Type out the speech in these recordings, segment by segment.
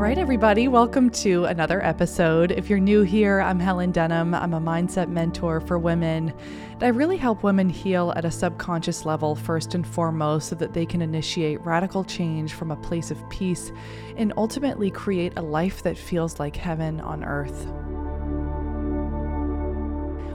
right, everybody, welcome to another episode. If you're new here, I'm Helen Denham. I'm a mindset mentor for women. I really help women heal at a subconscious level, first and foremost, so that they can initiate radical change from a place of peace and ultimately create a life that feels like heaven on earth.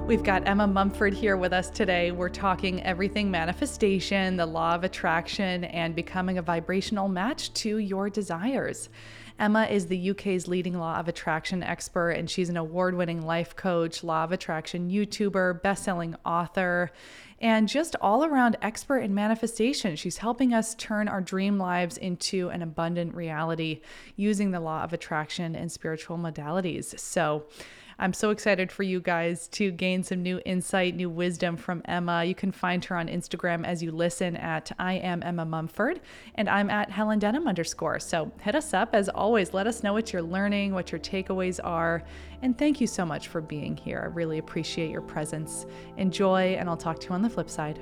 We've got Emma Mumford here with us today. We're talking everything manifestation, the law of attraction, and becoming a vibrational match to your desires. Emma is the UK's leading law of attraction expert, and she's an award winning life coach, law of attraction YouTuber, best selling author, and just all around expert in manifestation. She's helping us turn our dream lives into an abundant reality using the law of attraction and spiritual modalities. So, I'm so excited for you guys to gain some new insight, new wisdom from Emma. You can find her on Instagram as you listen at I am Emma Mumford, and I'm at Helen Denham underscore. So hit us up as always. Let us know what you're learning, what your takeaways are, and thank you so much for being here. I really appreciate your presence. Enjoy, and I'll talk to you on the flip side.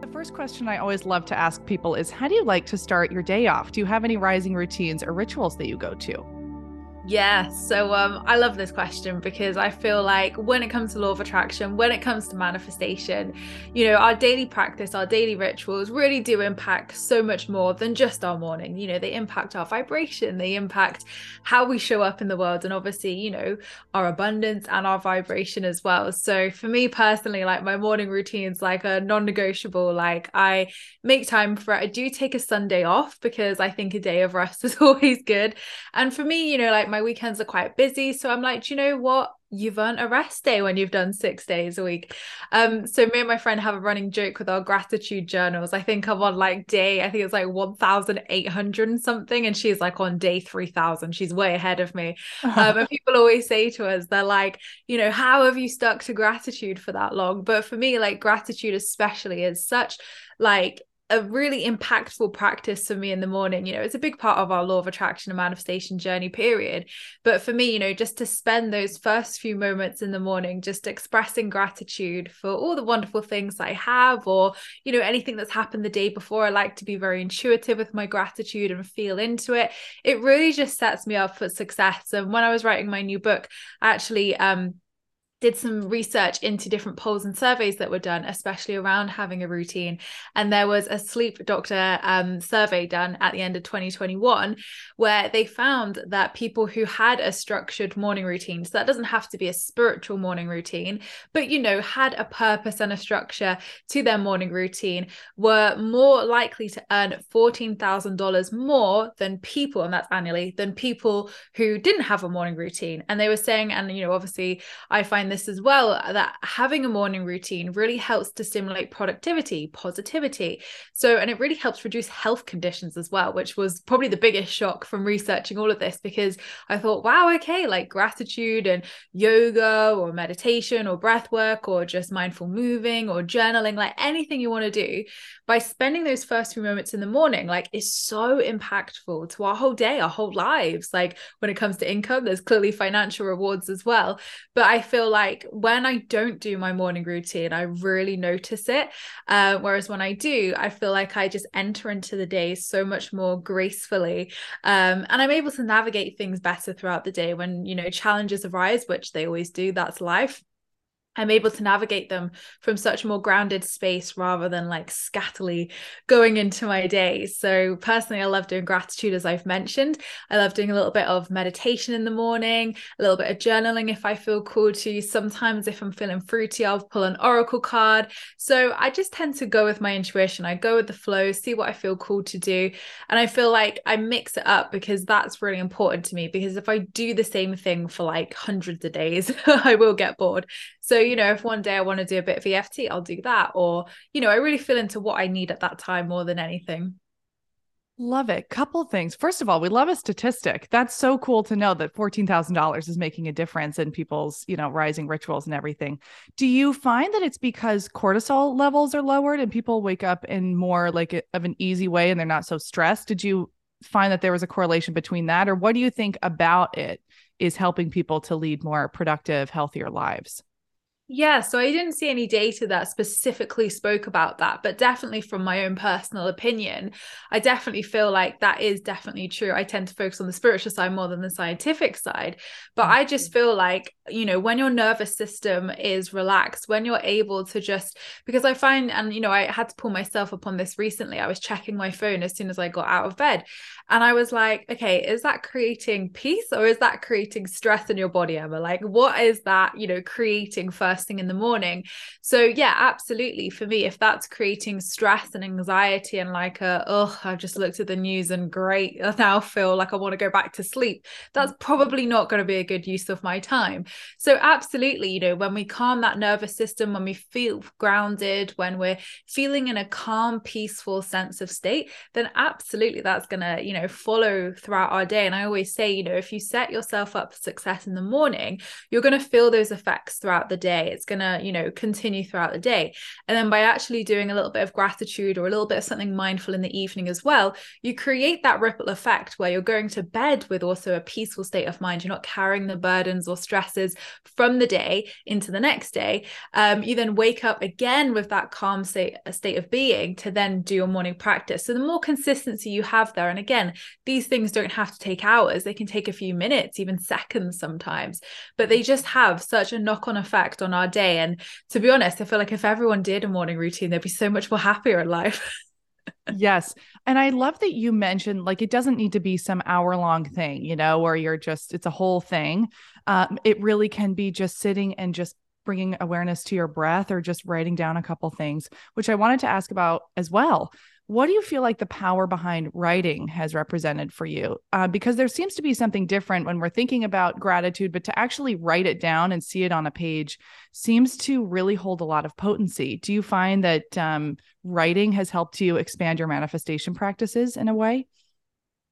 The first question I always love to ask people is How do you like to start your day off? Do you have any rising routines or rituals that you go to? Yeah, so um, I love this question because I feel like when it comes to law of attraction, when it comes to manifestation, you know, our daily practice, our daily rituals really do impact so much more than just our morning. You know, they impact our vibration, they impact how we show up in the world, and obviously, you know, our abundance and our vibration as well. So for me personally, like my morning routines, like a non negotiable, like I make time for it. I do take a Sunday off because I think a day of rest is always good. And for me, you know, like my weekends are quite busy. So I'm like, you know what? You've earned a rest day when you've done six days a week. Um, so me and my friend have a running joke with our gratitude journals. I think I'm on like day, I think it's like 1,800 and something, and she's like on day 3,000. She's way ahead of me. Um, and people always say to us, they're like, you know, how have you stuck to gratitude for that long? But for me, like gratitude especially is such like a really impactful practice for me in the morning. You know, it's a big part of our law of attraction and manifestation journey period. But for me, you know, just to spend those first few moments in the morning just expressing gratitude for all the wonderful things I have or, you know, anything that's happened the day before. I like to be very intuitive with my gratitude and feel into it. It really just sets me up for success. And when I was writing my new book, I actually um did some research into different polls and surveys that were done, especially around having a routine. And there was a sleep doctor um, survey done at the end of 2021 where they found that people who had a structured morning routine, so that doesn't have to be a spiritual morning routine, but you know, had a purpose and a structure to their morning routine, were more likely to earn $14,000 more than people, and that's annually, than people who didn't have a morning routine. And they were saying, and you know, obviously, I find this as well uh, that having a morning routine really helps to stimulate productivity, positivity. So, and it really helps reduce health conditions as well, which was probably the biggest shock from researching all of this because I thought, wow, okay, like gratitude and yoga or meditation or breath work or just mindful moving or journaling, like anything you want to do by spending those first few moments in the morning, like is so impactful to our whole day, our whole lives. Like when it comes to income, there's clearly financial rewards as well. But I feel like when I don't do my morning routine, I really notice it. Uh, whereas when I do, I feel like I just enter into the day so much more gracefully. Um, and I'm able to navigate things better throughout the day when, you know, challenges arise, which they always do. That's life I'm able to navigate them from such a more grounded space rather than like scatterly going into my day. So, personally, I love doing gratitude, as I've mentioned. I love doing a little bit of meditation in the morning, a little bit of journaling if I feel called to. Sometimes, if I'm feeling fruity, I'll pull an oracle card. So, I just tend to go with my intuition. I go with the flow, see what I feel called to do. And I feel like I mix it up because that's really important to me. Because if I do the same thing for like hundreds of days, I will get bored. So, you know, if one day I want to do a bit of EFT, I'll do that. Or, you know, I really feel into what I need at that time more than anything. Love it. Couple things. First of all, we love a statistic. That's so cool to know that $14,000 is making a difference in people's, you know, rising rituals and everything. Do you find that it's because cortisol levels are lowered and people wake up in more like a, of an easy way and they're not so stressed? Did you find that there was a correlation between that or what do you think about it is helping people to lead more productive, healthier lives? Yeah, so I didn't see any data that specifically spoke about that, but definitely from my own personal opinion, I definitely feel like that is definitely true. I tend to focus on the spiritual side more than the scientific side, but I just mm-hmm. feel like, you know, when your nervous system is relaxed, when you're able to just, because I find, and, you know, I had to pull myself up on this recently, I was checking my phone as soon as I got out of bed. And I was like, okay, is that creating peace or is that creating stress in your body, Emma? Like, what is that, you know, creating first? First thing in the morning. So yeah, absolutely. For me, if that's creating stress and anxiety and like a, oh, I've just looked at the news and great, I now feel like I want to go back to sleep. That's mm. probably not going to be a good use of my time. So absolutely, you know, when we calm that nervous system, when we feel grounded, when we're feeling in a calm, peaceful sense of state, then absolutely that's going to, you know, follow throughout our day. And I always say, you know, if you set yourself up for success in the morning, you're going to feel those effects throughout the day day it's going to you know continue throughout the day. And then by actually doing a little bit of gratitude or a little bit of something mindful in the evening as well you create that ripple effect where you're going to bed with also a peaceful state of mind. You're not carrying the burdens or stresses from the day into the next day. Um, you then wake up again with that calm state, state of being to then do your morning practice. So the more consistency you have there and again these things don't have to take hours. They can take a few minutes even seconds sometimes but they just have such a knock-on effect on our day. And to be honest, I feel like if everyone did a morning routine, they'd be so much more happier in life. yes. And I love that you mentioned like it doesn't need to be some hour long thing, you know, where you're just, it's a whole thing. Um, it really can be just sitting and just bringing awareness to your breath or just writing down a couple things, which I wanted to ask about as well. What do you feel like the power behind writing has represented for you? Uh, because there seems to be something different when we're thinking about gratitude, but to actually write it down and see it on a page seems to really hold a lot of potency. Do you find that um, writing has helped you expand your manifestation practices in a way?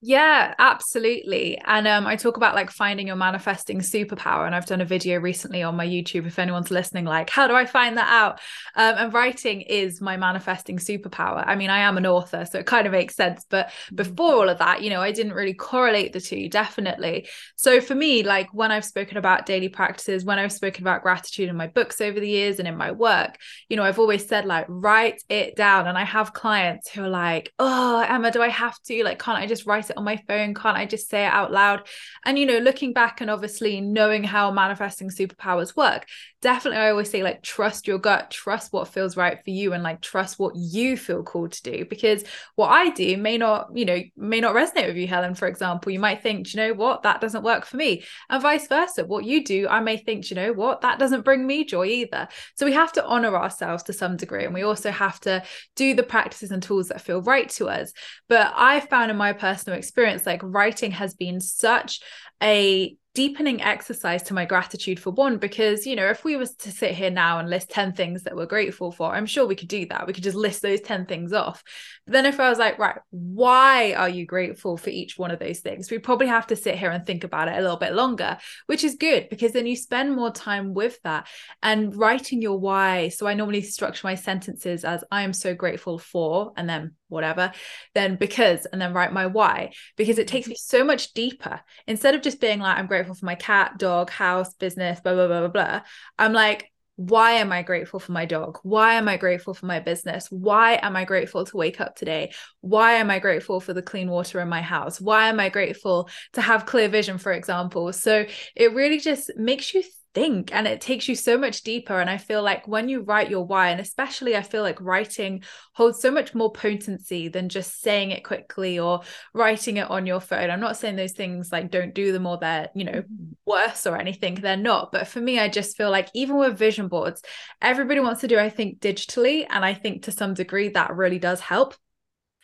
Yeah, absolutely. And um, I talk about like finding your manifesting superpower. And I've done a video recently on my YouTube. If anyone's listening, like, how do I find that out? Um, and writing is my manifesting superpower. I mean, I am an author, so it kind of makes sense. But mm-hmm. before all of that, you know, I didn't really correlate the two, definitely. So for me, like when I've spoken about daily practices, when I've spoken about gratitude in my books over the years and in my work, you know, I've always said, like, write it down. And I have clients who are like, oh, Emma, do I have to? Like, can't I just write it? It on my phone? Can't I just say it out loud? And, you know, looking back and obviously knowing how manifesting superpowers work, definitely I always say, like, trust your gut, trust what feels right for you, and like, trust what you feel called to do. Because what I do may not, you know, may not resonate with you, Helen, for example. You might think, you know what, that doesn't work for me. And vice versa. What you do, I may think, you know what, that doesn't bring me joy either. So we have to honor ourselves to some degree. And we also have to do the practices and tools that feel right to us. But I found in my personal experience like writing has been such a deepening exercise to my gratitude for one because you know if we was to sit here now and list 10 things that we're grateful for i'm sure we could do that. We could just list those 10 things off. But then if i was like right why are you grateful for each one of those things? we probably have to sit here and think about it a little bit longer which is good because then you spend more time with that and writing your why. So i normally structure my sentences as i am so grateful for and then whatever, then because, and then write my why, because it takes me mm-hmm. so much deeper. Instead of just being like, I'm grateful for my cat, dog, house, business, blah, blah, blah, blah, blah. I'm like, why am I grateful for my dog? Why am I grateful for my business? Why am I grateful to wake up today? Why am I grateful for the clean water in my house? Why am I grateful to have clear vision, for example? So it really just makes you think and it takes you so much deeper and i feel like when you write your why and especially i feel like writing holds so much more potency than just saying it quickly or writing it on your phone. I'm not saying those things like don't do them or they're you know mm-hmm. worse or anything. They're not but for me i just feel like even with vision boards everybody wants to do i think digitally and i think to some degree that really does help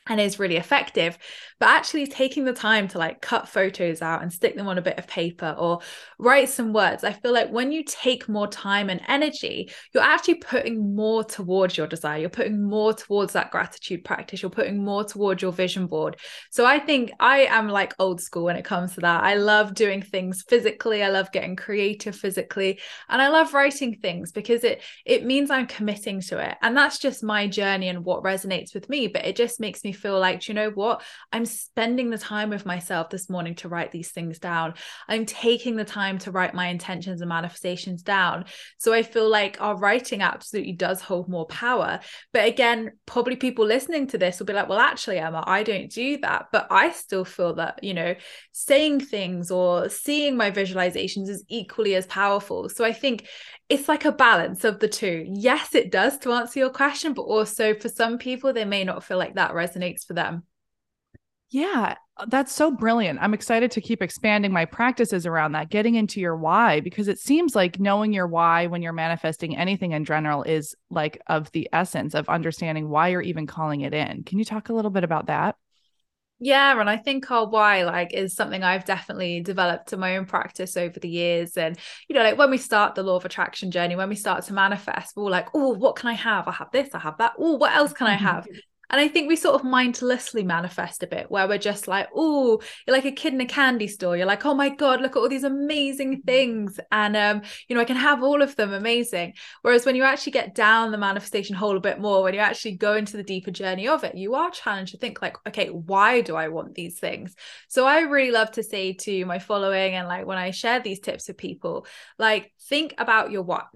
and is really effective but actually taking the time to like cut photos out and stick them on a bit of paper or write some words. I feel like when you take more time and energy you're actually putting more towards your desire. You're putting more towards that gratitude practice. You're putting more towards your vision board. So i think i am like old school when it comes to that. I love doing things physically. I love getting creative physically. And i love writing things because it it means i'm committing to it. And that's just my journey and what resonates with me but it just makes me feel like, you know what? I'm spending the time with myself this morning to write these things down. I'm taking the time to write my intentions and manifestations down. So I feel like our writing absolutely does hold more power. But again, probably people listening to this will be like, well, actually, Emma, I don't do that. But I still feel that, you know, saying things or seeing my visualizations is equally as powerful. So I think it's like a balance of the two. Yes, it does to answer your question, but also for some people, they may not feel like that resonates for them. Yeah, that's so brilliant. I'm excited to keep expanding my practices around that, getting into your why, because it seems like knowing your why when you're manifesting anything in general is like of the essence of understanding why you're even calling it in. Can you talk a little bit about that? Yeah, and I think our why like is something I've definitely developed in my own practice over the years. And you know, like when we start the law of attraction journey, when we start to manifest, we're like, oh, what can I have? I have this, I have that. Oh, what else can I have? And I think we sort of mindlessly manifest a bit where we're just like, oh, you're like a kid in a candy store. You're like, oh my God, look at all these amazing mm-hmm. things. And, um, you know, I can have all of them amazing. Whereas when you actually get down the manifestation hole a bit more, when you actually go into the deeper journey of it, you are challenged to think like, okay, why do I want these things? So I really love to say to my following and like when I share these tips with people, like think about your what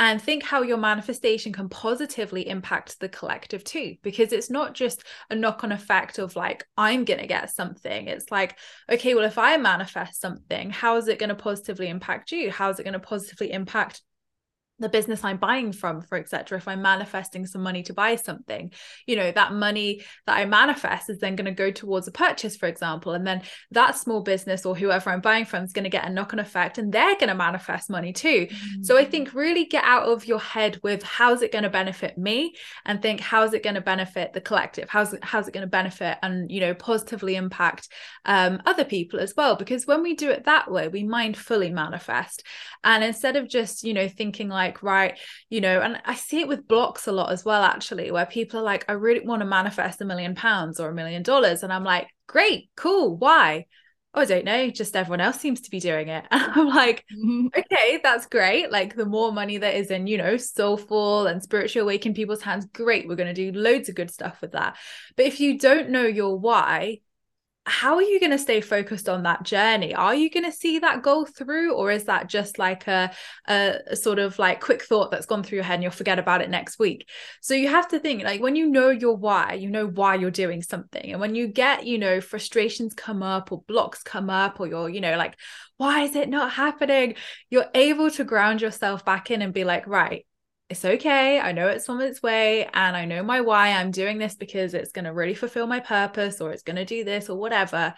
and think how your manifestation can positively impact the collective too because it's not just a knock on effect of like i'm going to get something. It's like okay well if i manifest something how is it going to positively impact you? How is it going to positively impact the business I'm buying from, for etc. If I'm manifesting some money to buy something, you know, that money that I manifest is then going to go towards a purchase, for example. And then that small business or whoever I'm buying from is going to get a knock on effect and they're going to manifest money too. Mm-hmm. So I mm. think really get out of your head with how's it going to benefit me and think how's it going to benefit the collective? How's it, how's it going to benefit and, you know, positively impact um, other people as well? Because when we do it that way, we mindfully manifest. And instead of just, you know, thinking like, like right you know and i see it with blocks a lot as well actually where people are like i really want to manifest a million pounds or a million dollars and i'm like great cool why oh, I don't know, just everyone else seems to be doing it. And I'm like, okay, that's great. Like the more money that is in, you know, soulful and spiritual awakening people's hands, great. We're going to do loads of good stuff with that. But if you don't know your why, how are you going to stay focused on that journey? Are you going to see that go through or is that just like a, a, sort of like quick thought that's gone through your head and you'll forget about it next week? So you have to think like when you know your why you know why you're doing something. And when you get you know frustrations come up or blocks come up or you're you know like why is it not happening? You're able to ground yourself back in and be like right it's okay. I know it's on its way and I know my why. I'm doing this because it's going to really fulfill my purpose or it's going to do this or whatever.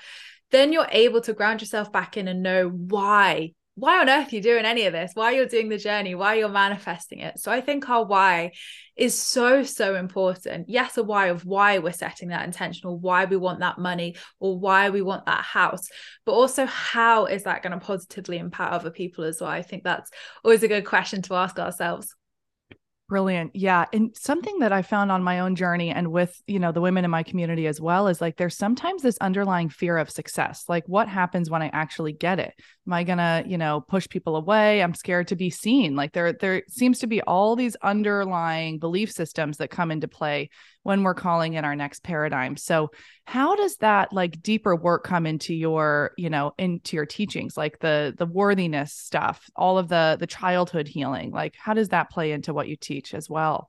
Then you're able to ground yourself back in and know why. Why on earth you're doing any of this? Why you're doing the journey? Why you're manifesting it? So I think our why is so so important. Yes, a why of why we're setting that intentional, why we want that money or why we want that house, but also how is that going to positively impact other people as well? I think that's always a good question to ask ourselves. Brilliant. Yeah. And something that I found on my own journey and with, you know, the women in my community as well is like there's sometimes this underlying fear of success. Like what happens when I actually get it? Am I going to, you know, push people away? I'm scared to be seen. Like there there seems to be all these underlying belief systems that come into play when we're calling in our next paradigm. So how does that like deeper work come into your, you know, into your teachings, like the the worthiness stuff, all of the the childhood healing? Like how does that play into what you teach as well?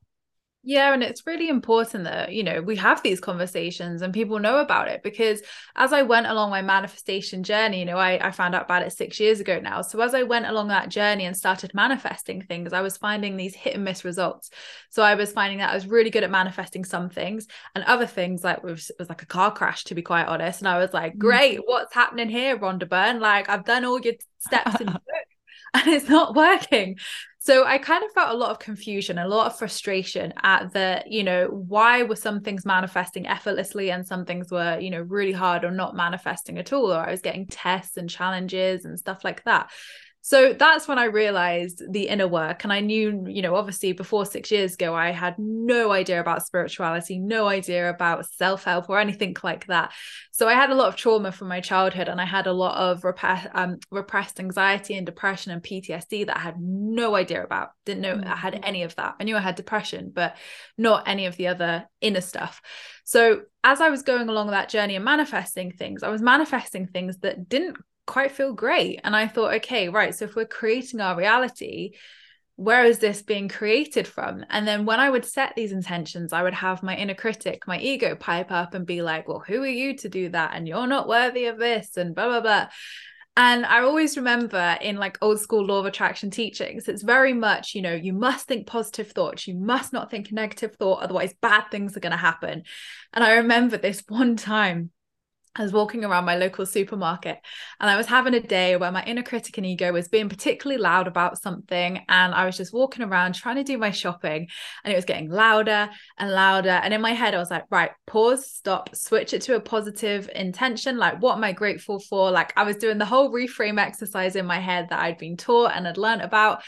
Yeah, and it's really important that, you know, we have these conversations and people know about it because as I went along my manifestation journey, you know, I, I found out about it six years ago now. So as I went along that journey and started manifesting things, I was finding these hit and miss results. So I was finding that I was really good at manifesting some things and other things like was, was like a car crash, to be quite honest. And I was like, mm. great, what's happening here, Rhonda Byrne? Like I've done all your steps in and it's not working. So I kind of felt a lot of confusion, a lot of frustration at the, you know, why were some things manifesting effortlessly and some things were, you know, really hard or not manifesting at all, or I was getting tests and challenges and stuff like that. So that's when I realized the inner work. And I knew, you know, obviously before six years ago, I had no idea about spirituality, no idea about self help or anything like that. So I had a lot of trauma from my childhood and I had a lot of rep- um, repressed anxiety and depression and PTSD that I had no idea about. Didn't know mm-hmm. I had mm. any of that. I knew I had depression, but not any of the other inner stuff. So as I was going along that journey and manifesting things, I was manifesting things that didn't quite feel great. And I thought, okay, right. So if we're creating our reality, where is this being created from? And then when I would set these intentions, I would have my inner critic, my ego pipe up and be like, well, who are you to do that? And you're not worthy of this, and blah, blah, blah. And I always remember in like old school law of attraction teachings, it's very much, you know, you must think positive thoughts. You must not think a negative thought, otherwise, bad things are going to happen. And I remember this one time I was walking around my local supermarket and I was having a day where my inner critic and ego was being particularly loud about something. And I was just walking around trying to do my shopping and it was getting louder and louder. And in my head, I was like, right, pause, stop, switch it to a positive intention. Like, what am I grateful for? Like, I was doing the whole reframe exercise in my head that I'd been taught and had learned about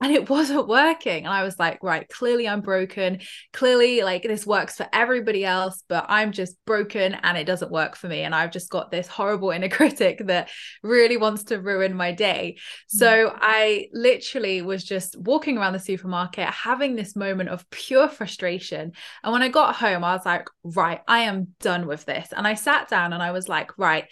and it wasn't working. And i was like right clearly i'm broken. Clearly like this works for everybody else but i'm just broken and it doesn't work for me. And i've just got this horrible inner critic that really wants to ruin my day. So mm. i literally was just walking around the supermarket having this moment of pure frustration. And when i got home i was like right i am done with this. And i sat down and i was like right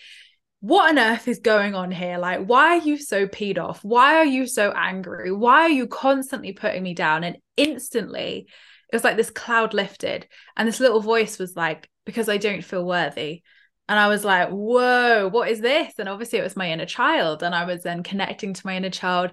what on earth is going on here? Like, why are you so peed off? Why are you so angry? Why are you constantly putting me down? And instantly, it was like this cloud lifted, and this little voice was like, because I don't feel worthy. And I was like, whoa, what is this? And obviously, it was my inner child. And I was then connecting to my inner child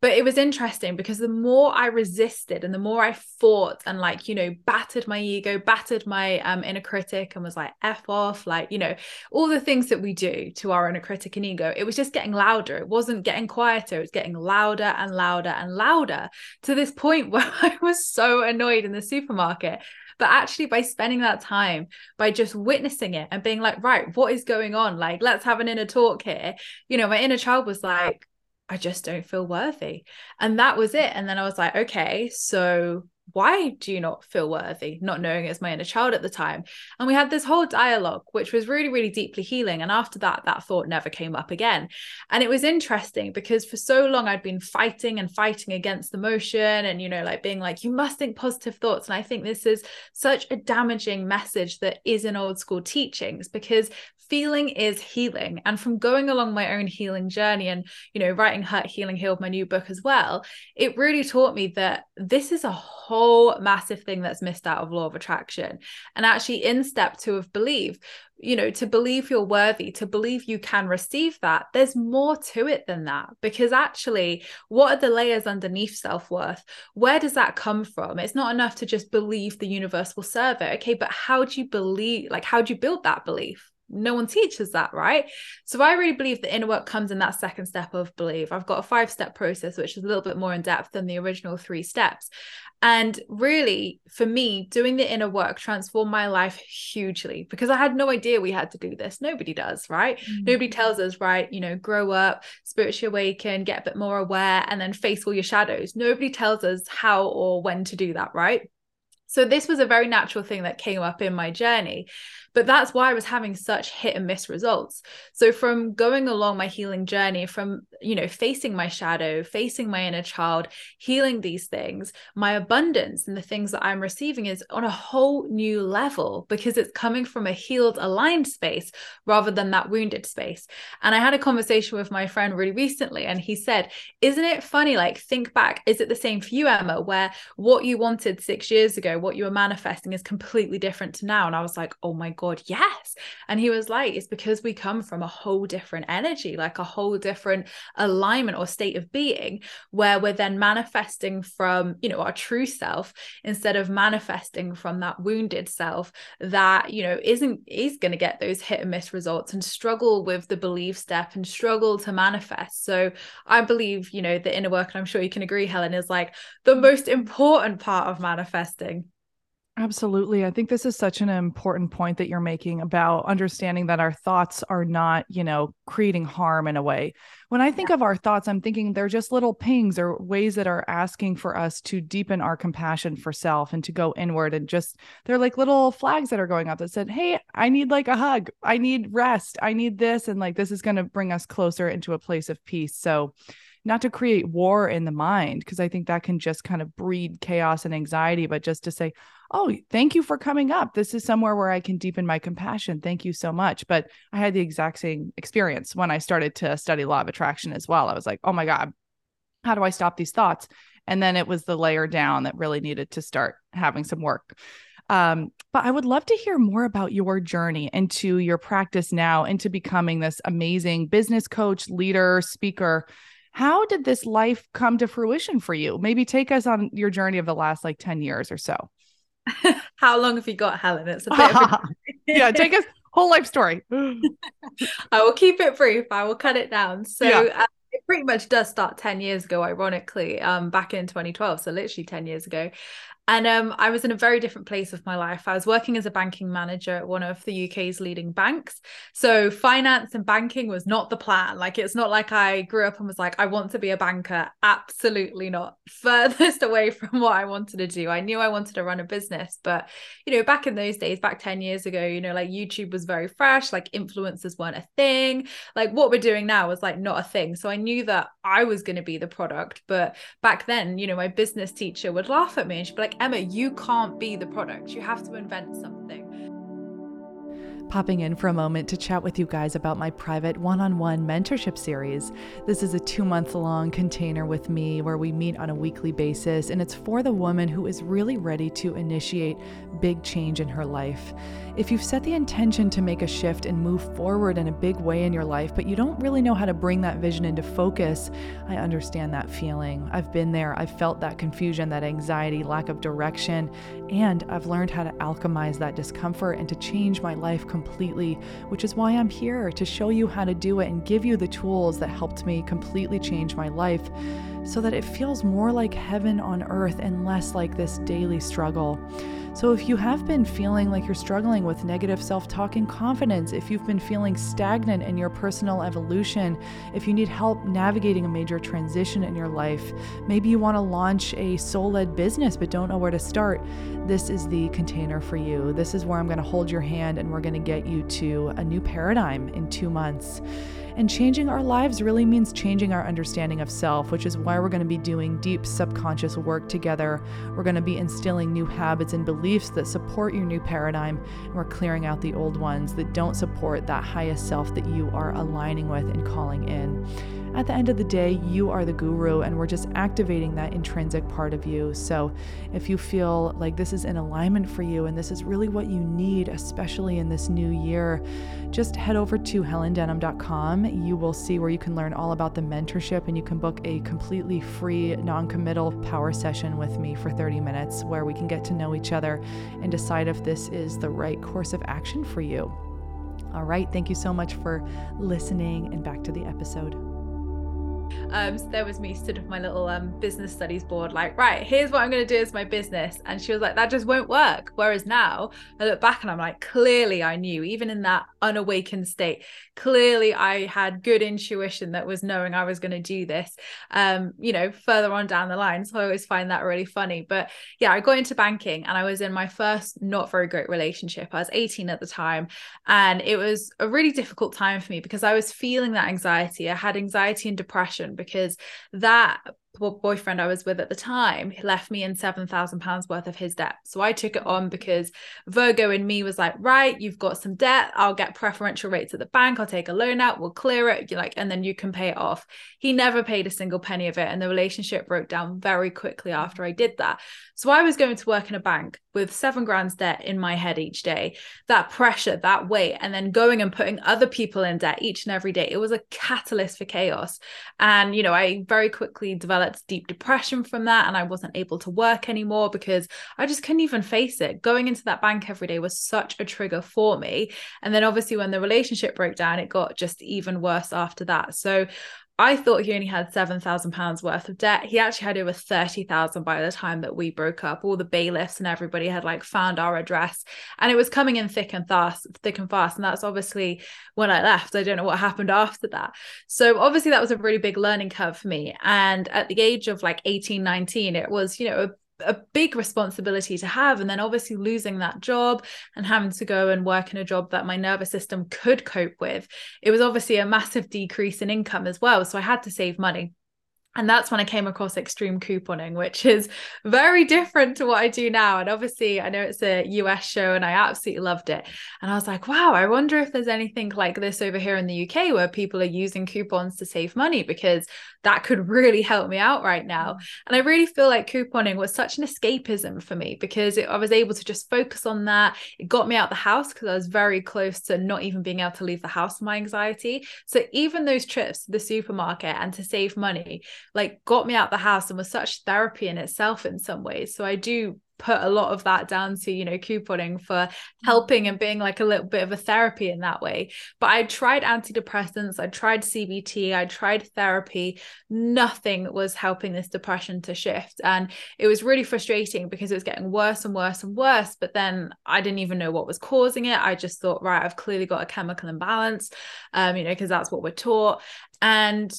but it was interesting because the more I resisted and the more I fought and like, you know, battered my ego, battered my um, inner critic and was like, F off, like, you know, all the things that we do to our inner critic and ego, it was just getting louder. It wasn't getting quieter. It was getting louder and louder and louder to this point where I was so annoyed in the supermarket. But actually, by spending that time, by just witnessing it and being like, right, what is going on? Like, let's have an inner talk here. You know, my inner child was like, I just don't feel worthy. And that was it. And then I was like, okay, so why do you not feel worthy? Not knowing it's my inner child at the time. And we had this whole dialogue, which was really, really deeply healing. And after that, that thought never came up again. And it was interesting because for so long I'd been fighting and fighting against the motion and, you know, like being like, you must think positive thoughts. And I think this is such a damaging message that is in old school teachings because feeling is healing and from going along my own healing journey and you know writing hurt healing healed my new book as well it really taught me that this is a whole massive thing that's missed out of law of attraction. And actually in step two of believe you know to believe you're worthy to believe you can receive that there's more to it than that. Because actually what are the layers underneath self-worth? Where does that come from? It's not enough to just believe the universe will serve it okay but how do you believe like how do you build that belief no one teaches that, right? So I really believe the inner work comes in that second step of believe. I've got a five step process, which is a little bit more in depth than the original three steps. And really, for me, doing the inner work transformed my life hugely because I had no idea we had to do this. Nobody does, right? Mm-hmm. Nobody tells us, right? You know, grow up, spiritually awaken, get a bit more aware, and then face all your shadows. Nobody tells us how or when to do that, right? So this was a very natural thing that came up in my journey. But that's why I was having such hit and miss results. So from going along my healing journey, from, you know, facing my shadow, facing my inner child, healing these things, my abundance and the things that I'm receiving is on a whole new level because it's coming from a healed, aligned space rather than that wounded space. And I had a conversation with my friend really recently, and he said, Isn't it funny? Like, think back, is it the same for you, Emma, where what you wanted six years ago, what you were manifesting is completely different to now? And I was like, Oh my God yes. And he was like it's because we come from a whole different energy like a whole different alignment or state of being where we're then manifesting from you know our true self instead of manifesting from that wounded self that you know isn't is going to get those hit and miss results and struggle with the belief step and struggle to manifest. So i believe you know the inner work and i'm sure you can agree helen is like the most important part of manifesting Absolutely. I think this is such an important point that you're making about understanding that our thoughts are not, you know, creating harm in a way. When I think yeah. of our thoughts, I'm thinking they're just little pings or ways that are asking for us to deepen our compassion for self and to go inward and just they're like little flags that are going up that said, "Hey, I need like a hug. I need rest. I need this." And like this is going to bring us closer into a place of peace. So, not to create war in the mind because I think that can just kind of breed chaos and anxiety, but just to say, oh, thank you for coming up. This is somewhere where I can deepen my compassion. Thank you so much. But I had the exact same experience when I started to study law of attraction as well. I was like, oh my God, how do I stop these thoughts? And then it was the layer down that really needed to start having some work. Um, but I would love to hear more about your journey into your practice now, into becoming this amazing business coach, leader, speaker. How did this life come to fruition for you? Maybe take us on your journey of the last like 10 years or so. How long have you got, Helen? It's a bit of a... yeah, take us whole life story. I will keep it brief. I will cut it down. So yeah. uh, it pretty much does start 10 years ago, ironically, um, back in 2012. So literally 10 years ago. And um, I was in a very different place of my life. I was working as a banking manager at one of the UK's leading banks. So finance and banking was not the plan. Like it's not like I grew up and was like, I want to be a banker. Absolutely not. Furthest away from what I wanted to do. I knew I wanted to run a business, but you know, back in those days, back 10 years ago, you know, like YouTube was very fresh, like influencers weren't a thing. Like what we're doing now was like not a thing. So I knew that I was going to be the product. But back then, you know, my business teacher would laugh at me and she'd be like, Emma, you can't be the product. You have to invent something popping in for a moment to chat with you guys about my private one on one mentorship series. This is a two month long container with me where we meet on a weekly basis, and it's for the woman who is really ready to initiate big change in her life. If you've set the intention to make a shift and move forward in a big way in your life, but you don't really know how to bring that vision into focus, I understand that feeling. I've been there, I've felt that confusion, that anxiety, lack of direction, and I've learned how to alchemize that discomfort and to change my life completely, which is why I'm here to show you how to do it and give you the tools that helped me completely change my life so that it feels more like heaven on earth and less like this daily struggle. So, if you have been feeling like you're struggling with negative self talk and confidence, if you've been feeling stagnant in your personal evolution, if you need help navigating a major transition in your life, maybe you want to launch a soul led business but don't know where to start, this is the container for you. This is where I'm going to hold your hand and we're going to get you to a new paradigm in two months. And changing our lives really means changing our understanding of self, which is why we're going to be doing deep subconscious work together. We're going to be instilling new habits and beliefs that support your new paradigm, and we're clearing out the old ones that don't support that highest self that you are aligning with and calling in at the end of the day, you are the guru, and we're just activating that intrinsic part of you. So, if you feel like this is in alignment for you and this is really what you need, especially in this new year, just head over to helendenham.com. You will see where you can learn all about the mentorship and you can book a completely free, non committal power session with me for 30 minutes where we can get to know each other and decide if this is the right course of action for you. All right, thank you so much for listening, and back to the episode. Um, so there was me stood with my little um, business studies board, like, right, here's what I'm going to do as my business. And she was like, that just won't work. Whereas now I look back and I'm like, clearly I knew, even in that unawakened state, clearly I had good intuition that was knowing I was going to do this, um, you know, further on down the line. So I always find that really funny. But yeah, I got into banking and I was in my first not very great relationship. I was 18 at the time. And it was a really difficult time for me because I was feeling that anxiety. I had anxiety and depression because that boyfriend I was with at the time left me in £7,000 worth of his debt. So I took it on because Virgo in me was like, right, you've got some debt. I'll get preferential rates at the bank. I'll take a loan out. We'll clear it. You're like, and then you can pay it off. He never paid a single penny of it. And the relationship broke down very quickly after I did that. So I was going to work in a bank with seven grand's debt in my head each day. That pressure, that weight, and then going and putting other people in debt each and every day. It was a catalyst for chaos. And, you know, I very quickly developed deep depression from that. And I wasn't able to work anymore because I just couldn't even face it. Going into that bank every day was such a trigger for me. And then obviously, when the relationship broke down, it got just even worse after that. So I thought he only had seven thousand pounds worth of debt. He actually had over thirty thousand by the time that we broke up. All the bailiffs and everybody had like found our address, and it was coming in thick and fast, thick and fast. And that's obviously when I left. I don't know what happened after that. So obviously that was a really big learning curve for me. And at the age of like 18, 19, it was you know a a big responsibility to have. And then obviously losing that job and having to go and work in a job that my nervous system could cope with it was obviously a massive decrease in income as well. So i had to save money and that's when I came across extreme couponing, which is very different to what I do now. And obviously, I know it's a US show and I absolutely loved it. And I was like, wow, I wonder if there's anything like this over here in the UK where people are using coupons to save money because that could really help me out right now. Mm. And I really feel like couponing was such an escapism for me because it, I was able to just focus on that. It got me out the house because I was very close to not even being able to leave the house for my anxiety. So even those trips to the supermarket and to save money, like got me out the house and was such therapy in itself in some ways. So I do put a lot of that down to you know couponing for helping and being like a little bit of a therapy in that way. But i tried antidepressants i tried cbt i tried therapy. Nothing was helping this depression to shift. And it was really frustrating because it was getting worse and worse and worse but then i didn't even know what was causing it. I just thought right i've clearly got a chemical imbalance um you know because that's what we're taught. And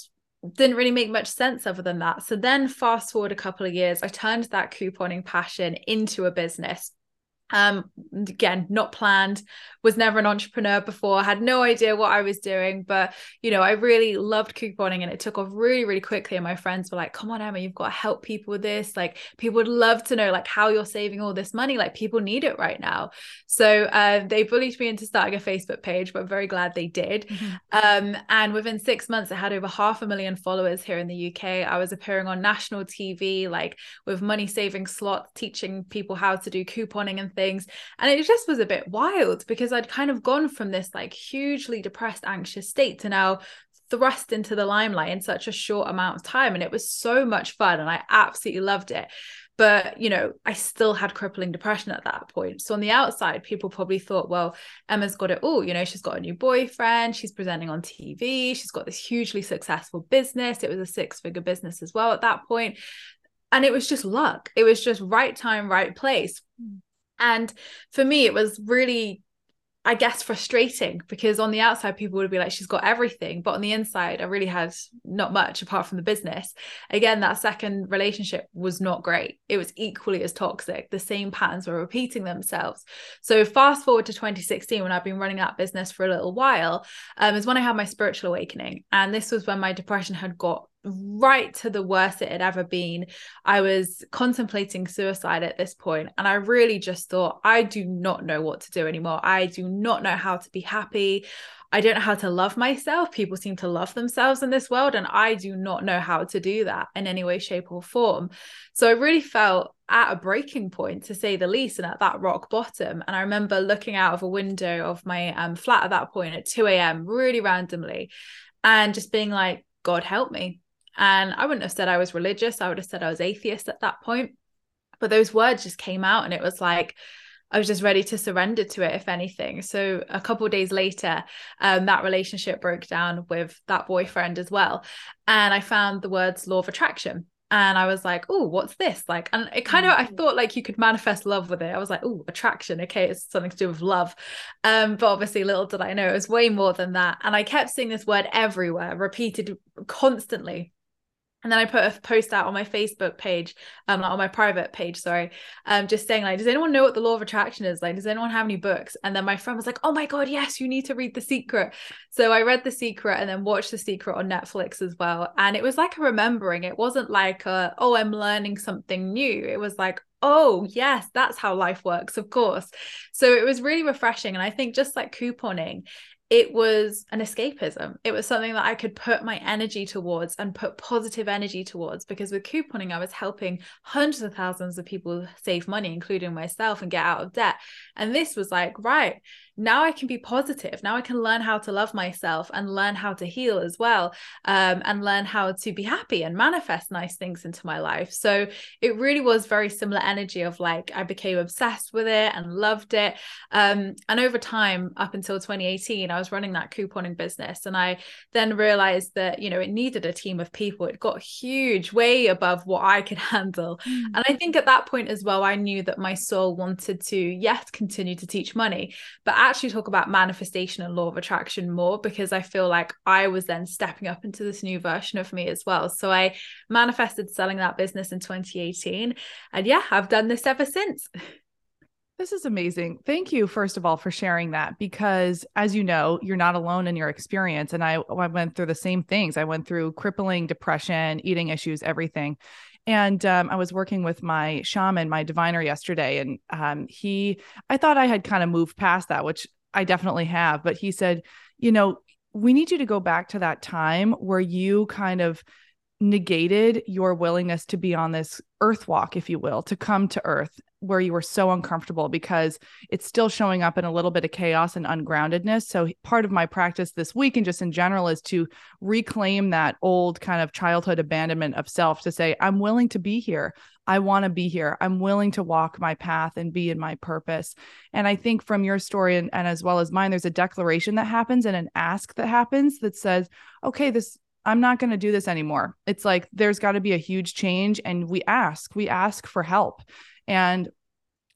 didn't really make much sense other than that. So then fast forward a couple of years, I turned that couponing passion into a business um again not planned was never an entrepreneur before had no idea what i was doing but you know i really loved couponing and it took off really really quickly and my friends were like come on emma you've got to help people with this. Like people would love to know like how you're saving all this money like people need it right now. So uh, they bullied me into starting a facebook page but i'm very glad they did. Mm-hmm. um and within six months i had over half a million followers here in the uk i was appearing on national tv like with money saving slots teaching people how to do couponing and things. And it just was a bit wild because I'd kind of gone from this like hugely depressed, anxious state to now thrust into the limelight in such a short amount of time. And it was so much fun and I absolutely loved it. But, you know, I still had crippling depression at that point. So on the outside, people probably thought, well, Emma's got it all. You know, she's got a new boyfriend, she's presenting on TV, she's got this hugely successful business. It was a six figure business as well at that point. And it was just luck. It was just right time, right place. And for me, it was really, I guess, frustrating because on the outside, people would be like, she's got everything. But on the inside, I really had not much apart from the business. Again, that second relationship was not great. It was equally as toxic. The same patterns were repeating themselves. So, fast forward to 2016, when I've been running that business for a little while, um, is when I had my spiritual awakening. And this was when my depression had got right to the worst it had ever been. I was contemplating suicide at this point, and I really just thought, I do not know what to do anymore. I do not know how to be happy. I don't know how to love myself. People seem to love themselves in this world, and I do not know how to do that in any way, shape, or form. So I really felt at a breaking point, to say the least, and at that rock bottom. And I remember looking out of a window of my um, flat at that point at 2 a.m., really randomly, and just being like, God help me. And I wouldn't have said I was religious. I would have said I was atheist at that point. But those words just came out and it was like, I was just ready to surrender to it, if anything. So a couple days later, um, that relationship broke down with that boyfriend as well. And I found the words law of attraction. And I was like, oh, what's this? Like, and it kind of, I mm. thought like you could manifest love with it. I was like, oh, attraction. Okay, it's something to do with love. Um, but obviously, little did I know it was way more than that. And I kept seeing this word everywhere, repeated constantly and then I put a post out on my Facebook page, um, on my private page, sorry, um, just saying like, does anyone know what the law of attraction is? Like, does anyone have any books? And then my friend was like, oh my god, yes, you need to read The Secret. So I read The Secret and then watched The Secret on Netflix as well. And it was like a remembering. It wasn't like a, oh, I'm learning something new. It was like, oh yes that's how life works of course so it was really refreshing and i think just like couponing it was an escapism. It was something that I could put my energy towards and put positive energy towards because with couponing, I was helping hundreds of thousands of people save money, including myself, and get out of debt. And this was like, right, now I can be positive. Now I can learn how to love myself and learn how to heal as well, um, and learn how to be happy and manifest nice things into my life. So it really was very similar energy of like I became obsessed with it and loved it. Um, and over time, up until 2018, I was running that couponing business, and I then realized that you know it needed a team of people. It got huge, way above what I could handle. Mm. And I think at that point as well, I knew that my soul wanted to yes continue to teach money, but actually talk about manifestation and law of attraction more because I feel like I was then stepping up into this new version of me as well. So I manifested selling that business in 2018. And yeah, I've done this ever since. This is amazing. Thank you, first of all, for sharing that because, as you know, you're not alone in your experience. And I, I went through the same things. I went through crippling depression, eating issues, everything. And um, I was working with my shaman, my diviner yesterday, and um, he, I thought I had kind of moved past that, which I definitely have. But he said, you know, we need you to go back to that time where you kind of negated your willingness to be on this earth walk, if you will, to come to earth where you were so uncomfortable because it's still showing up in a little bit of chaos and ungroundedness. So, part of my practice this week and just in general is to reclaim that old kind of childhood abandonment of self to say, I'm willing to be here. I want to be here. I'm willing to walk my path and be in my purpose. And I think from your story and, and as well as mine, there's a declaration that happens and an ask that happens that says, okay, this I'm not going to do this anymore. It's like there's got to be a huge change. And we ask, we ask for help. And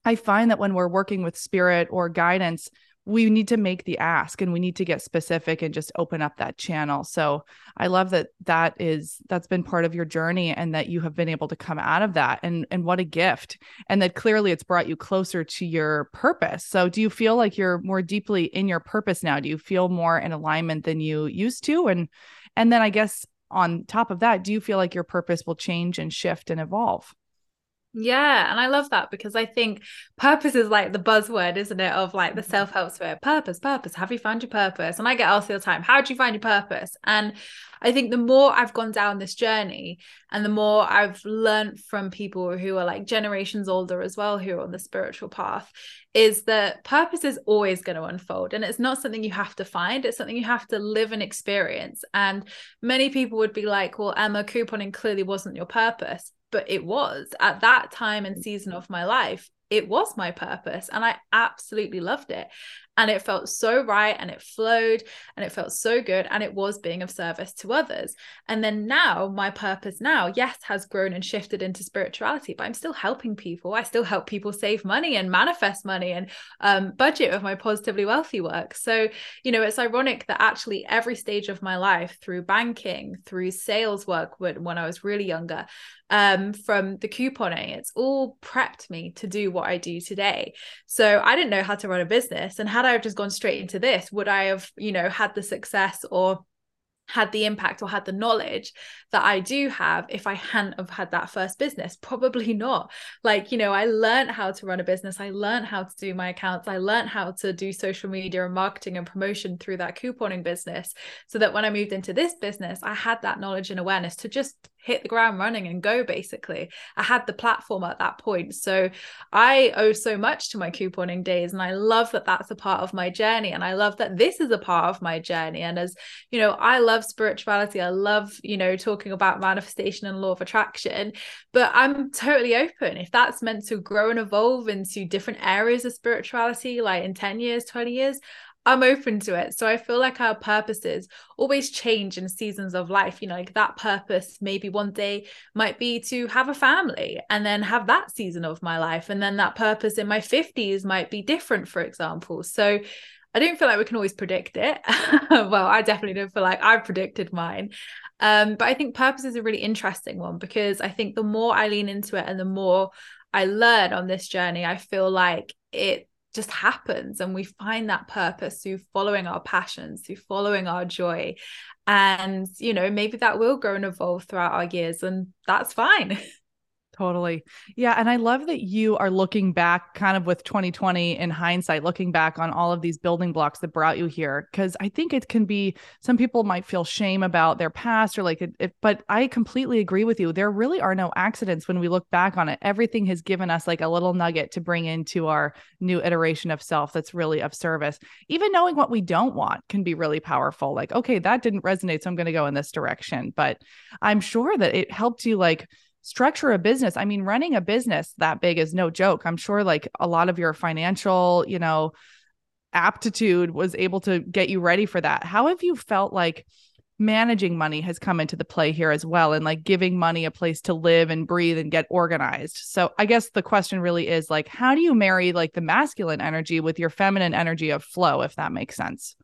I find that when we're working with spirit or guidance, we need to make the ask and we need to get specific and just open up that channel. So I love that that is that's been part of your journey and that you have been able to come out of that and and what a gift and that clearly it's brought you closer to your purpose. So do you feel like you're more deeply in your purpose now? Do you feel more in alignment than you used to and and then I guess on top of that, do you feel like your purpose will change and shift and evolve? Yeah, and I love that because I think purpose is like the buzzword, isn't it? Of like the mm-hmm. self help sphere. Purpose, purpose. Have you found your purpose? And I get asked all the time, how do you find your purpose? And I think the more I've gone down this journey and the more I've learned from people who are like generations older as well, who are on the spiritual path, is that purpose is always going to unfold. And it's not something you have to find, it's something you have to live and experience. And many people would be like, well, Emma, couponing clearly wasn't your purpose but it was. At that time and season of my life it was my purpose and i absolutely loved it and it felt so right and it flowed and it felt so good and it was being of service to others. And then now my purpose now yes has grown and shifted into spirituality but i'm still helping people. I still help people save money and manifest money and um, budget with my positively wealthy work. So you know it's ironic that actually every stage of my life through banking through sales work when, when i was really younger um, from the couponing it's all prepped me to do what i do today. So i didn't know how to run a business and how had I just gone straight into this, would I have, you know, had the success or had the impact or had the knowledge that I do have if I hadn't have had that first business? Probably not. Like, you know, I learned how to run a business. I learned how to do my accounts. I learned how to do social media and marketing and promotion through that couponing business. So that when I moved into this business, I had that knowledge and awareness to just hit the ground running and go basically. I had the platform at that point. So i owe so much to my couponing days and i love that that's a part of my journey and i love that this is a part of my journey. And as you know i love spirituality. I love you know talking about manifestation and law of attraction. But i'm totally open. If that's meant to grow and evolve into different areas of spirituality like in 10 years 20 years I'm open to it. So I feel like our purposes always change in seasons of life. You know, like that purpose maybe one day might be to have a family and then have that season of my life. And then that purpose in my 50s might be different, for example. So I don't feel like we can always predict it. well, I definitely don't feel like I've predicted mine. Um, but I think purpose is a really interesting one because I think the more I lean into it and the more I learn on this journey, I feel like it just happens and we find that purpose through following our passions through following our joy. And you know maybe that will grow and evolve throughout our years and that's fine Totally. Yeah. And I love that you are looking back kind of with 2020 in hindsight, looking back on all of these building blocks that brought you here. Cause I think it can be some people might feel shame about their past or like it, it, but I completely agree with you. There really are no accidents when we look back on it. Everything has given us like a little nugget to bring into our new iteration of self that's really of service. Even knowing what we don't want can be really powerful. Like, okay, that didn't resonate. So I'm going to go in this direction. But I'm sure that it helped you like structure a business. I mean, running a business that big is no joke. I'm sure like a lot of your financial, you know, aptitude was able to get you ready for that. How have you felt like managing money has come into the play here as well and like giving money a place to live and breathe and get organized. So I guess the question really is like how do you marry like the masculine energy with your feminine energy of flow if that makes sense?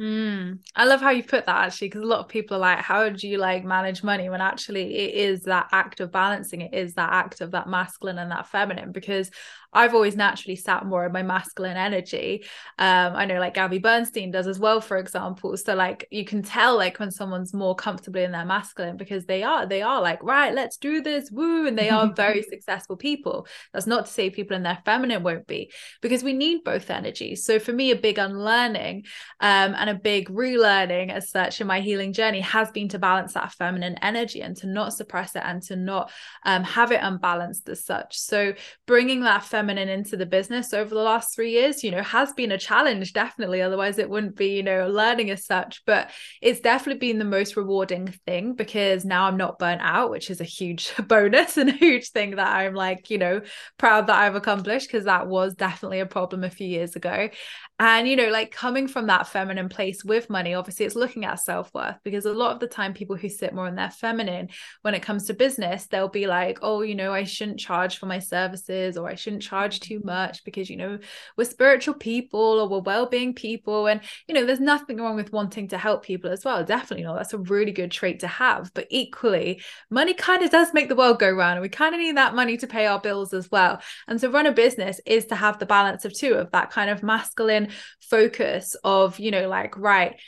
Mm, I love how you put that actually, because a lot of people are like, how do you like manage money when actually it is that act of balancing, it is that act of that masculine and that feminine. Because I've always naturally sat more in my masculine energy. Um, I know like Gabby Bernstein does as well, for example. So like you can tell like when someone's more comfortably in their masculine because they are, they are like, right, let's do this, woo. And they are very successful people. That's not to say people in their feminine won't be, because we need both energies. So for me, a big unlearning um, and a big relearning as such in my healing journey has been to balance that feminine energy and to not suppress it and to not um, have it unbalanced as such. So bringing that feminine feminine into the business over the last three years, you know, has been a challenge, definitely. Otherwise, it wouldn't be, you know, learning as such. But it's definitely been the most rewarding thing because now I'm not burnt out, which is a huge bonus and a huge thing that I'm like, you know, proud that I've accomplished because that was definitely a problem a few years ago. And, you know, like coming from that feminine place with money, obviously it's looking at self worth because a lot of the time, people who sit more in their feminine, when it comes to business, they'll be like, oh, you know, I shouldn't charge for my services or I shouldn't charge too much because, you know, we're spiritual people or we're well being people. And, you know, there's nothing wrong with wanting to help people as well. Definitely not. That's a really good trait to have. But equally, money kind of does make the world go round and we kind of need that money to pay our bills as well. And to run a business is to have the balance of two of that kind of masculine focus of you know like right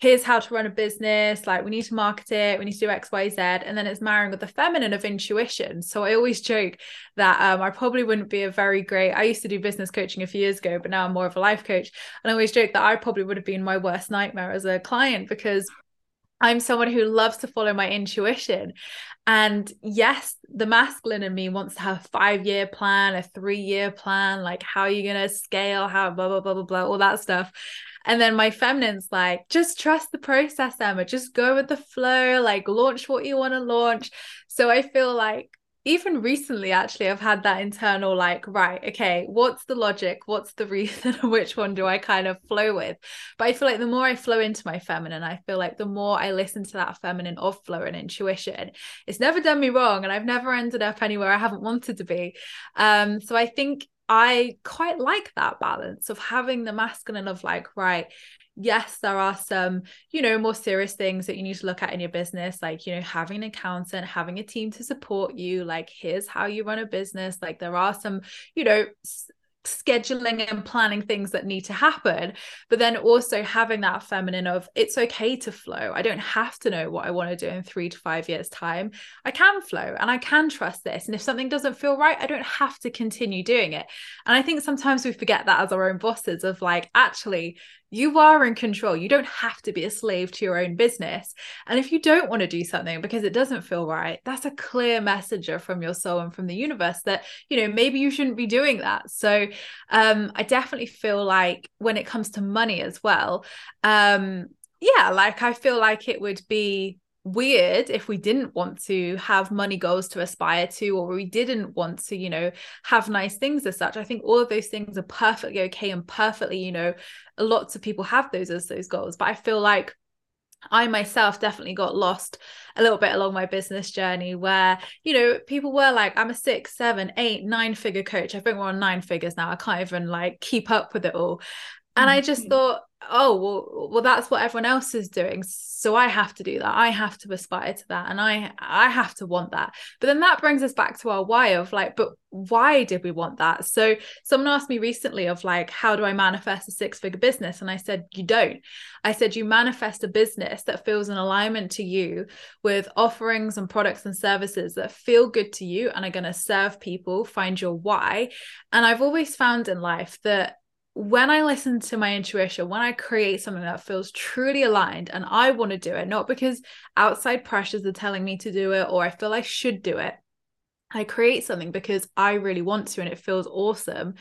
here's how to run a business like we need to market it we need to do xyz and then it's marrying with the feminine of intuition so i always joke that um, i probably wouldn't be a very great i used to do business coaching a few years ago but now i'm more of a life coach and i always joke that i probably would have been my worst nightmare as a client because I'm someone who loves to follow my intuition. And yes, the masculine in me wants to have a five year plan, a three year plan, like how are you going to scale, how blah, blah, blah, blah, blah, all that stuff. And then my feminine's like, just trust the process, Emma, just go with the flow, like launch what you want to launch. So I feel like even recently actually i've had that internal like right okay what's the logic? What's the reason? Which one do i kind of flow with? But i feel like the more i flow into my feminine i feel like the more i listen to that feminine of flow and intuition. It's never done me wrong and i've never ended up anywhere i haven't wanted to be. Um so i think I quite like that balance of having the masculine of like, right, yes, there are some, you know, more serious things that you need to look at in your business, like, you know, having an accountant, having a team to support you, like, here's how you run a business. Like, there are some, you know, scheduling and planning things that need to happen but then also having that feminine of it's okay to flow. I don't have to know what i want to do in 3 to 5 years time. I can flow and i can trust this and if something doesn't feel right i don't have to continue doing it. And i think sometimes we forget that as our own bosses of like actually you are in control. You don't have to be a slave to your own business. And if you don't want to do something because it doesn't feel right, that's a clear messenger from your soul and from the universe that, you know, maybe you shouldn't be doing that. So um, I definitely feel like when it comes to money as well, um, yeah, like I feel like it would be weird if we didn't want to have money goals to aspire to or we didn't want to you know have nice things as such i think all of those things are perfectly okay and perfectly you know lots of people have those as those goals but i feel like I myself definitely got lost a little bit along my business journey where, you know, people were like, I'm a six, seven, eight, nine figure coach. I think we're on nine figures now. I can't even like keep up with it all And I just mm-hmm. thought, oh well well that's what everyone else is doing. So i have to do that. I have to aspire to that. And i i have to want that. But then that brings us back to our why of like but why did we want that? So someone asked me recently of like how do i manifest a six figure business? And i said you don't. I said you manifest a business that feels in alignment to you with offerings and products and services that feel good to you and are going to serve people find your why. And i've always found in life that when I listen to my intuition, when I create something that feels truly aligned and I want to do it, not because outside pressures are telling me to do it or I feel I should do it, I create something because I really want to and it feels awesome.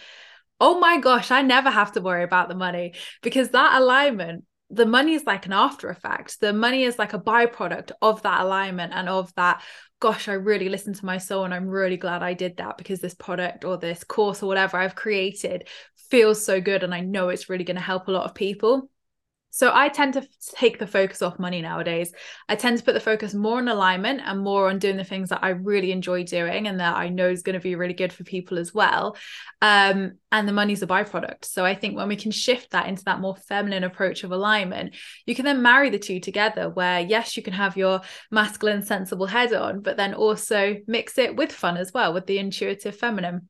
Oh my gosh, I never have to worry about the money because that alignment, the money is like an after effect. The money is like a byproduct of that alignment and of that gosh, I really listened to my soul and I'm really glad I did that because this product or this course or whatever I've created feels so good and I know it's really going to help a lot of people. So I tend to take the focus off money nowadays. I tend to put the focus more on alignment and more on doing the things that I really enjoy doing and that I know is going to be really good for people as well. Um, and the money's a byproduct. So I think when we can shift that into that more feminine approach of alignment, you can then marry the two together where yes, you can have your masculine sensible head on, but then also mix it with fun as well, with the intuitive feminine.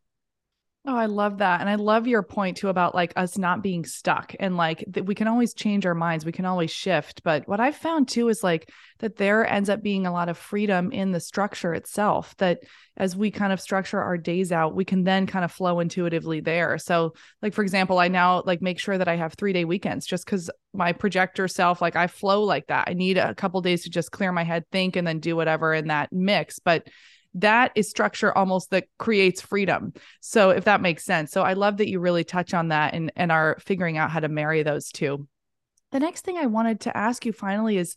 Oh, I love that. And I love your point too about like us not being stuck and like we can always change our minds, we can always shift. But what I've found too is like that there ends up being a lot of freedom in the structure itself. That as we kind of structure our days out, we can then kind of flow intuitively there. So, like, for example, I now like make sure that I have three day weekends just because my projector self, like, I flow like that. I need a couple days to just clear my head, think, and then do whatever in that mix. But that is structure almost that creates freedom. So if that makes sense. So I love that you really touch on that and and are figuring out how to marry those two. The next thing I wanted to ask you finally is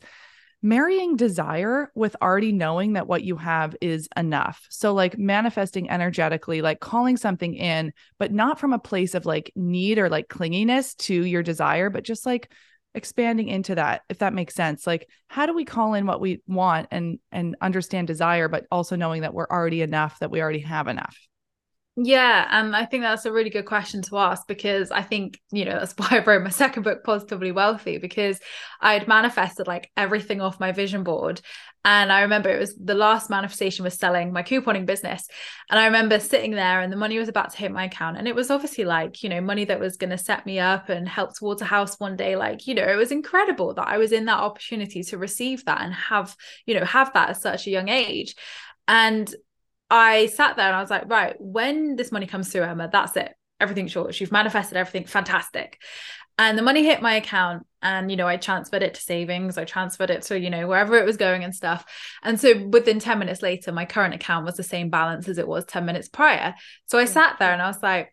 marrying desire with already knowing that what you have is enough. So, like manifesting energetically, like calling something in, but not from a place of like need or like clinginess to your desire, but just like expanding into that if that makes sense like how do we call in what we want and and understand desire but also knowing that we're already enough that we already have enough yeah, and I think that's a really good question to ask because I think, you know, that's why I wrote my second book, Positively Wealthy, because I'd manifested like everything off my vision board. And I remember it was the last manifestation was selling my couponing business. And I remember sitting there and the money was about to hit my account. And it was obviously like, you know, money that was going to set me up and help towards a house one day. Like, you know, it was incredible that I was in that opportunity to receive that and have, you know, have that at such a young age. And I sat there and I was like, right, when this money comes through, Emma, that's it. Everything's yours. You've manifested everything. Fantastic. And the money hit my account and, you know, I transferred it to savings. I transferred it to, you know, wherever it was going and stuff. And so within 10 minutes later, my current account was the same balance as it was 10 minutes prior. So I mm. sat there and I was like,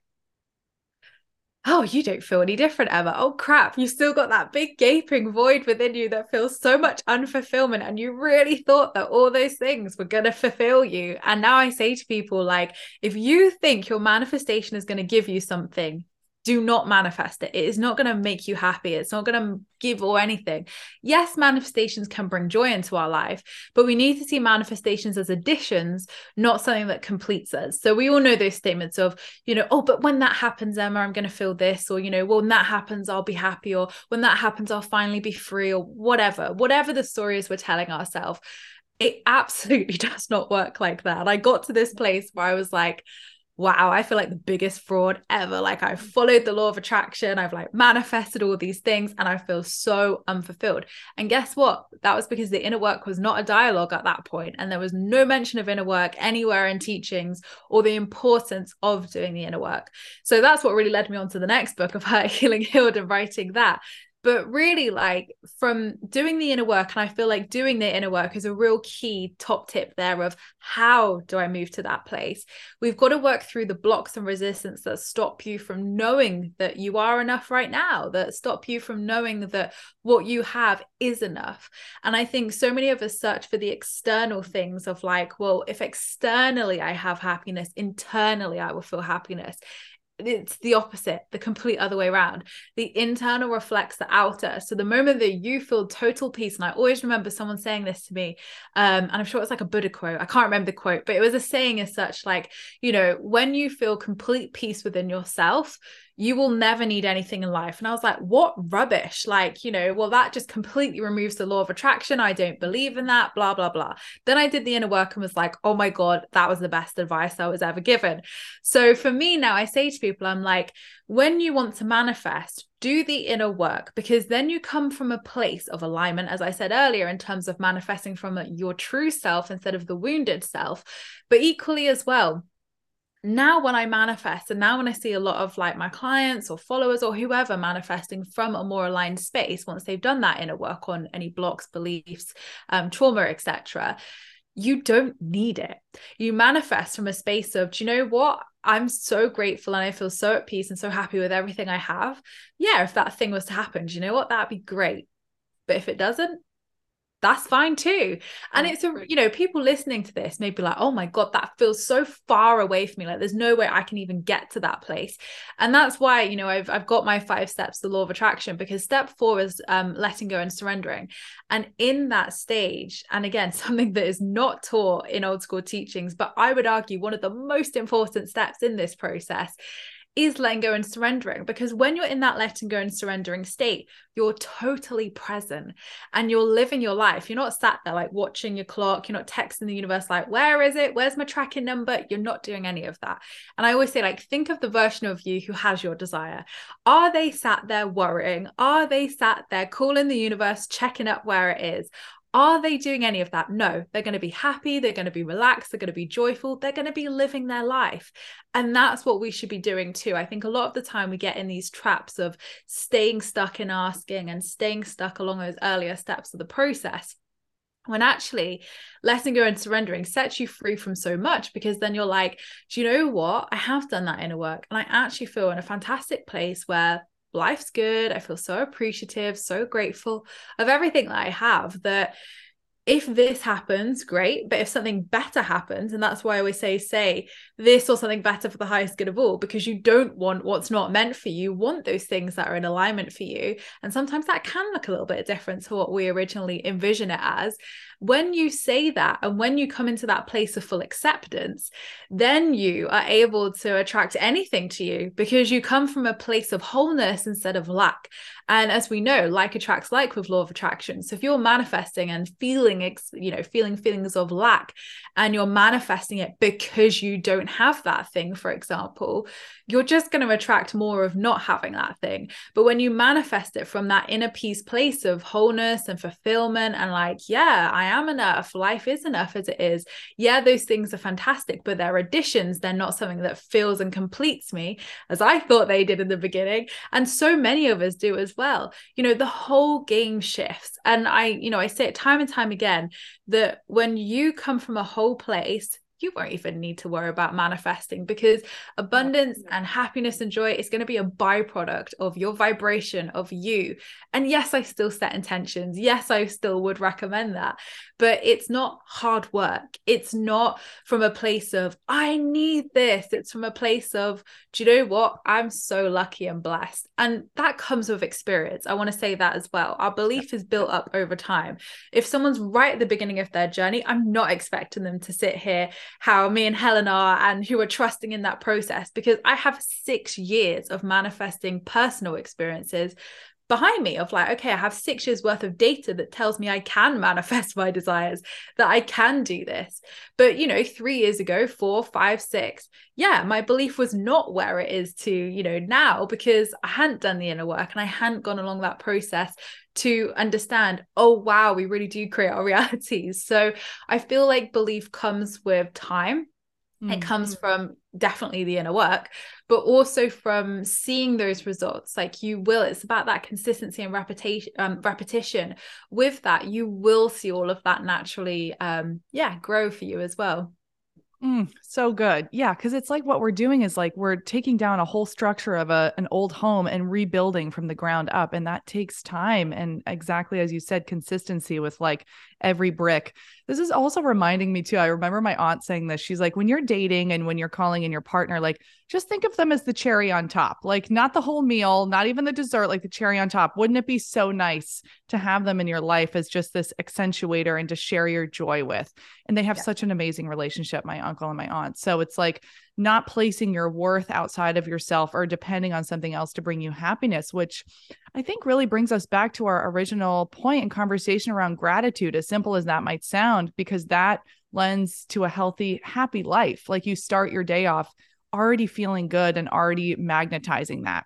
oh, you don't feel any different, Emma. Oh, crap. You still got that big gaping void within you that feels so much unfulfillment. And you really thought that all those things were going to fulfill you. And now I say to people, like, if you think your manifestation is going to give you something, do not manifest it. It is not going to make you happy. It's not going to give or anything. Yes, manifestations can bring joy into our life, but we need to see manifestations as additions, not something that completes us. So we all know those statements of, you know, oh, but when that happens, Emma, I'm going to feel this, or, you know, well, when that happens, I'll be happy, or when that happens, I'll finally be free, or whatever, whatever the story is we're telling ourselves. It absolutely does not work like that. I got to this place where I was like, wow, I feel like the biggest fraud ever. Like I followed the law of attraction, I've like manifested all these things, and I feel so unfulfilled. And guess what? That was because the inner work was not a dialogue at that point, and there was no mention of inner work anywhere in teachings or the importance of doing the inner work. So that's what really led me on to the next book of Healing Healed and writing that but really like from doing the inner work and i feel like doing the inner work is a real key top tip there of how do i move to that place? We've got to work through the blocks and resistance that stop you from knowing that you are enough right now that stop you from knowing that what you have is enough. And i think so many of us search for the external things of like well if externally i have happiness internally i will feel happiness it's the opposite, the complete other way around. The internal reflects the outer. So the moment that you feel total peace, and I always remember someone saying this to me, um, and I'm sure it's like a Buddha quote. I can't remember the quote, but it was a saying as such, like, you know, when you feel complete peace within yourself, you will never need anything in life. And I was like, what rubbish? Like, you know, well, that just completely removes the law of attraction. I don't believe in that, blah, blah, blah. Then I did the inner work and was like, oh my God, that was the best advice I was ever given. So for me now, I say to people, I'm like, when you want to manifest, do the inner work because then you come from a place of alignment, as I said earlier, in terms of manifesting from your true self instead of the wounded self. But equally as well, now when I manifest, and now when I see a lot of like my clients or followers or whoever manifesting from a more aligned space, once they've done that inner work on any blocks, beliefs, um, trauma, etc., you don't need it. You manifest from a space of, do you know what? I'm so grateful and I feel so at peace and so happy with everything I have. Yeah, if that thing was to happen, do you know what? That'd be great. But if it doesn't, that's fine too. And it's a, you know, people listening to this may be like, oh my God, that feels so far away from me. Like there's no way I can even get to that place. And that's why, you know, I've I've got my five steps, the law of attraction, because step four is um letting go and surrendering. And in that stage, and again, something that is not taught in old school teachings, but I would argue one of the most important steps in this process is letting go and surrendering because when you're in that letting go and surrendering state you're totally present and you're living your life. You're not sat there like watching your clock. You're not texting the universe like where is it? Where's my tracking number? You're not doing any of that. And i always say like think of the version of you who has your desire. Are they sat there worrying? Are they sat there calling the universe checking up where it is are they doing any of that? No, they're going to be happy, they're going to be relaxed, they're going to be joyful, they're going to be living their life. And that's what we should be doing too. I think a lot of the time we get in these traps of staying stuck in asking and staying stuck along those earlier steps of the process when actually letting go and surrendering sets you free from so much because then you're like do you know what i have done that inner work and i actually feel in a fantastic place where life's good. I feel so appreciative, so grateful of everything that I have that if this happens, great. But if something better happens, and that's why I always say, say this or something better for the highest good of all, because you don't want what's not meant for you. you want those things that are in alignment for you. And sometimes that can look a little bit different to what we originally envision it as when you say that and when you come into that place of full acceptance, then you are able to attract anything to you because you come from a place of wholeness instead of lack. And as we know, like attracts like with law of attraction. So if you're manifesting and feeling, you know, feeling feelings of lack and you're manifesting it because you don't have that thing, for example, you're just going to attract more of not having that thing. But when you manifest it from that inner peace place of wholeness and fulfillment and like, yeah, I am enough, life is enough as it is. Yeah, those things are fantastic, but they're additions. They're not something that fills and completes me as I thought they did in the beginning. And so many of us do as well. You know, the whole game shifts. And I, you know, I say it time and time again that when you come from a whole place, you won't even need to worry about manifesting because abundance and happiness and joy is going to be a byproduct of your vibration of you. And yes, I still set intentions. Yes, I still would recommend that, but it's not hard work. It's not from a place of, I need this. It's from a place of, do you know what? I'm so lucky and blessed. And that comes with experience. I want to say that as well. Our belief is built up over time. If someone's right at the beginning of their journey, I'm not expecting them to sit here how me and Helen are and who are trusting in that process because I have six years of manifesting personal experiences behind me of like okay i have six years worth of data that tells me i can manifest my desires that i can do this. But you know three years ago four five six yeah my belief was not where it is to you know now because i hadn't done the inner work and i hadn't gone along that process to understand oh wow we really do create our realities. So i feel like belief comes with time. Mm-hmm. it comes from definitely the inner work but also from seeing those results. Like you will it's about that consistency and repetition um, repetition. With that you will see all of that naturally um yeah grow for you as well Mm, so good. Yeah. Cause it's like what we're doing is like we're taking down a whole structure of a, an old home and rebuilding from the ground up. And that takes time. And exactly as you said, consistency with like every brick This is also reminding me too. I remember my aunt saying this. She's like, when you're dating and when you're calling in your partner, like just think of them as the cherry on top, like not the whole meal, not even the dessert, like the cherry on top. Wouldn't it be so nice to have them in your life as just this accentuator and to share your joy with? And they have yeah. such an amazing relationship, my uncle and my aunt. So it's like not placing your worth outside of yourself or depending on something else to bring you happiness, which I think really brings us back to our original and conversation around gratitude, as simple as that might sound, because that lends to a healthy, happy life. Like you start your day off already feeling good and already magnetizing that.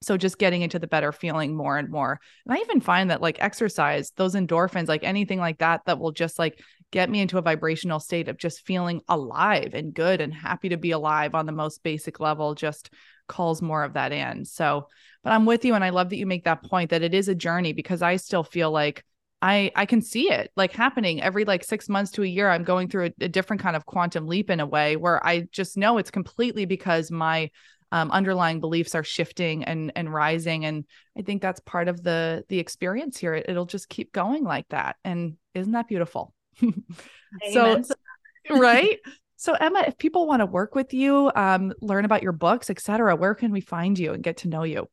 So just getting into the better feeling more and more. And I even find that like exercise, those endorphins, like anything like that, that will just like get me into a vibrational state of just feeling alive and good and happy to be alive on the most basic level, just calls more of that in. So, but I'm with you. And I love that you make that point that it is a journey because I still feel like I I can see it like happening every like six months to a year. I'm going through a, a different kind of quantum leap in a way where I just know it's completely because my um, underlying beliefs are shifting and and rising and i think that's part of the the experience here it, will just keep going like that and isn't that beautiful so right so emma if people want to work with you um, learn about your books etc where can we find you and get to know you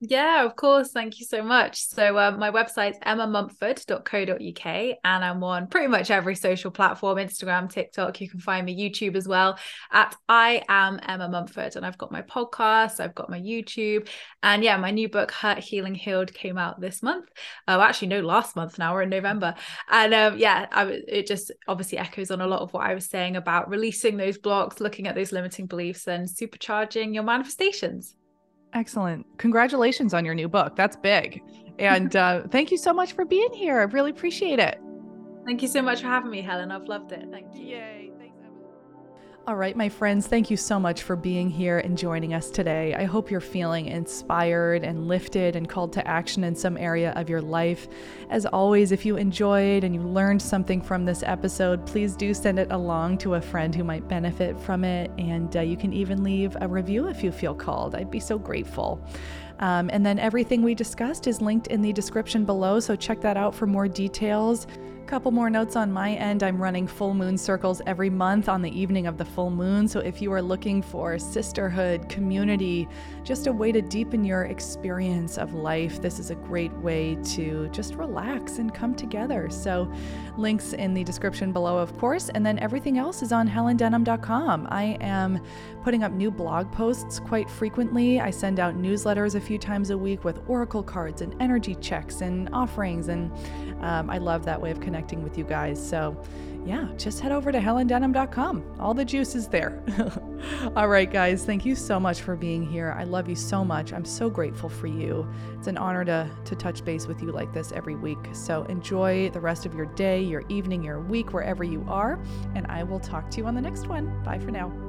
yeah, of course. Thank you so much. So, um, my website's emmamumford.co.uk, and I'm on pretty much every social platform Instagram, TikTok. You can find me YouTube as well at I am Emma Mumford. And I've got my podcast, I've got my YouTube. And yeah, my new book, Hurt Healing Healed, came out this month. Oh, actually, no, last month now. We're in November. And um, yeah, I, it just obviously echoes on a lot of what I was saying about releasing those blocks, looking at those limiting beliefs, and supercharging your manifestations. Excellent. Congratulations on your new book. That's big. And uh, thank you so much for being here. I really appreciate it. Thank you so much for having me, Helen. I've loved it. Thank you. Yay. All right, my friends, thank you so much for being here and joining us today. I hope you're feeling inspired and lifted and called to action in some area of your life. As always, if you enjoyed and you learned something from this episode, please do send it along to a friend who might benefit from it. And uh, you can even leave a review if you feel called. I'd be so grateful. Um, and then everything we discussed is linked in the description below, so check that out for more details. Couple more notes on my end. I'm running full moon circles every month on the evening of the full moon. So if you are looking for sisterhood, community, just a way to deepen your experience of life, this is a great way to just relax and come together. So links in the description below, of course. And then everything else is on helendenham.com. I am putting up new blog posts quite frequently. I send out newsletters a few times a week with oracle cards and energy checks and offerings. And um, I love that way of connecting with you guys. So, yeah, just head over to helendenham.com. All the juice is there. All right, guys, thank you so much for being here. I love you so much. I'm so grateful for you. It's an honor to, to touch base with you like this every week. So, enjoy the rest of your day, your evening, your week, wherever you are. And I will talk to you on the next one. Bye for now.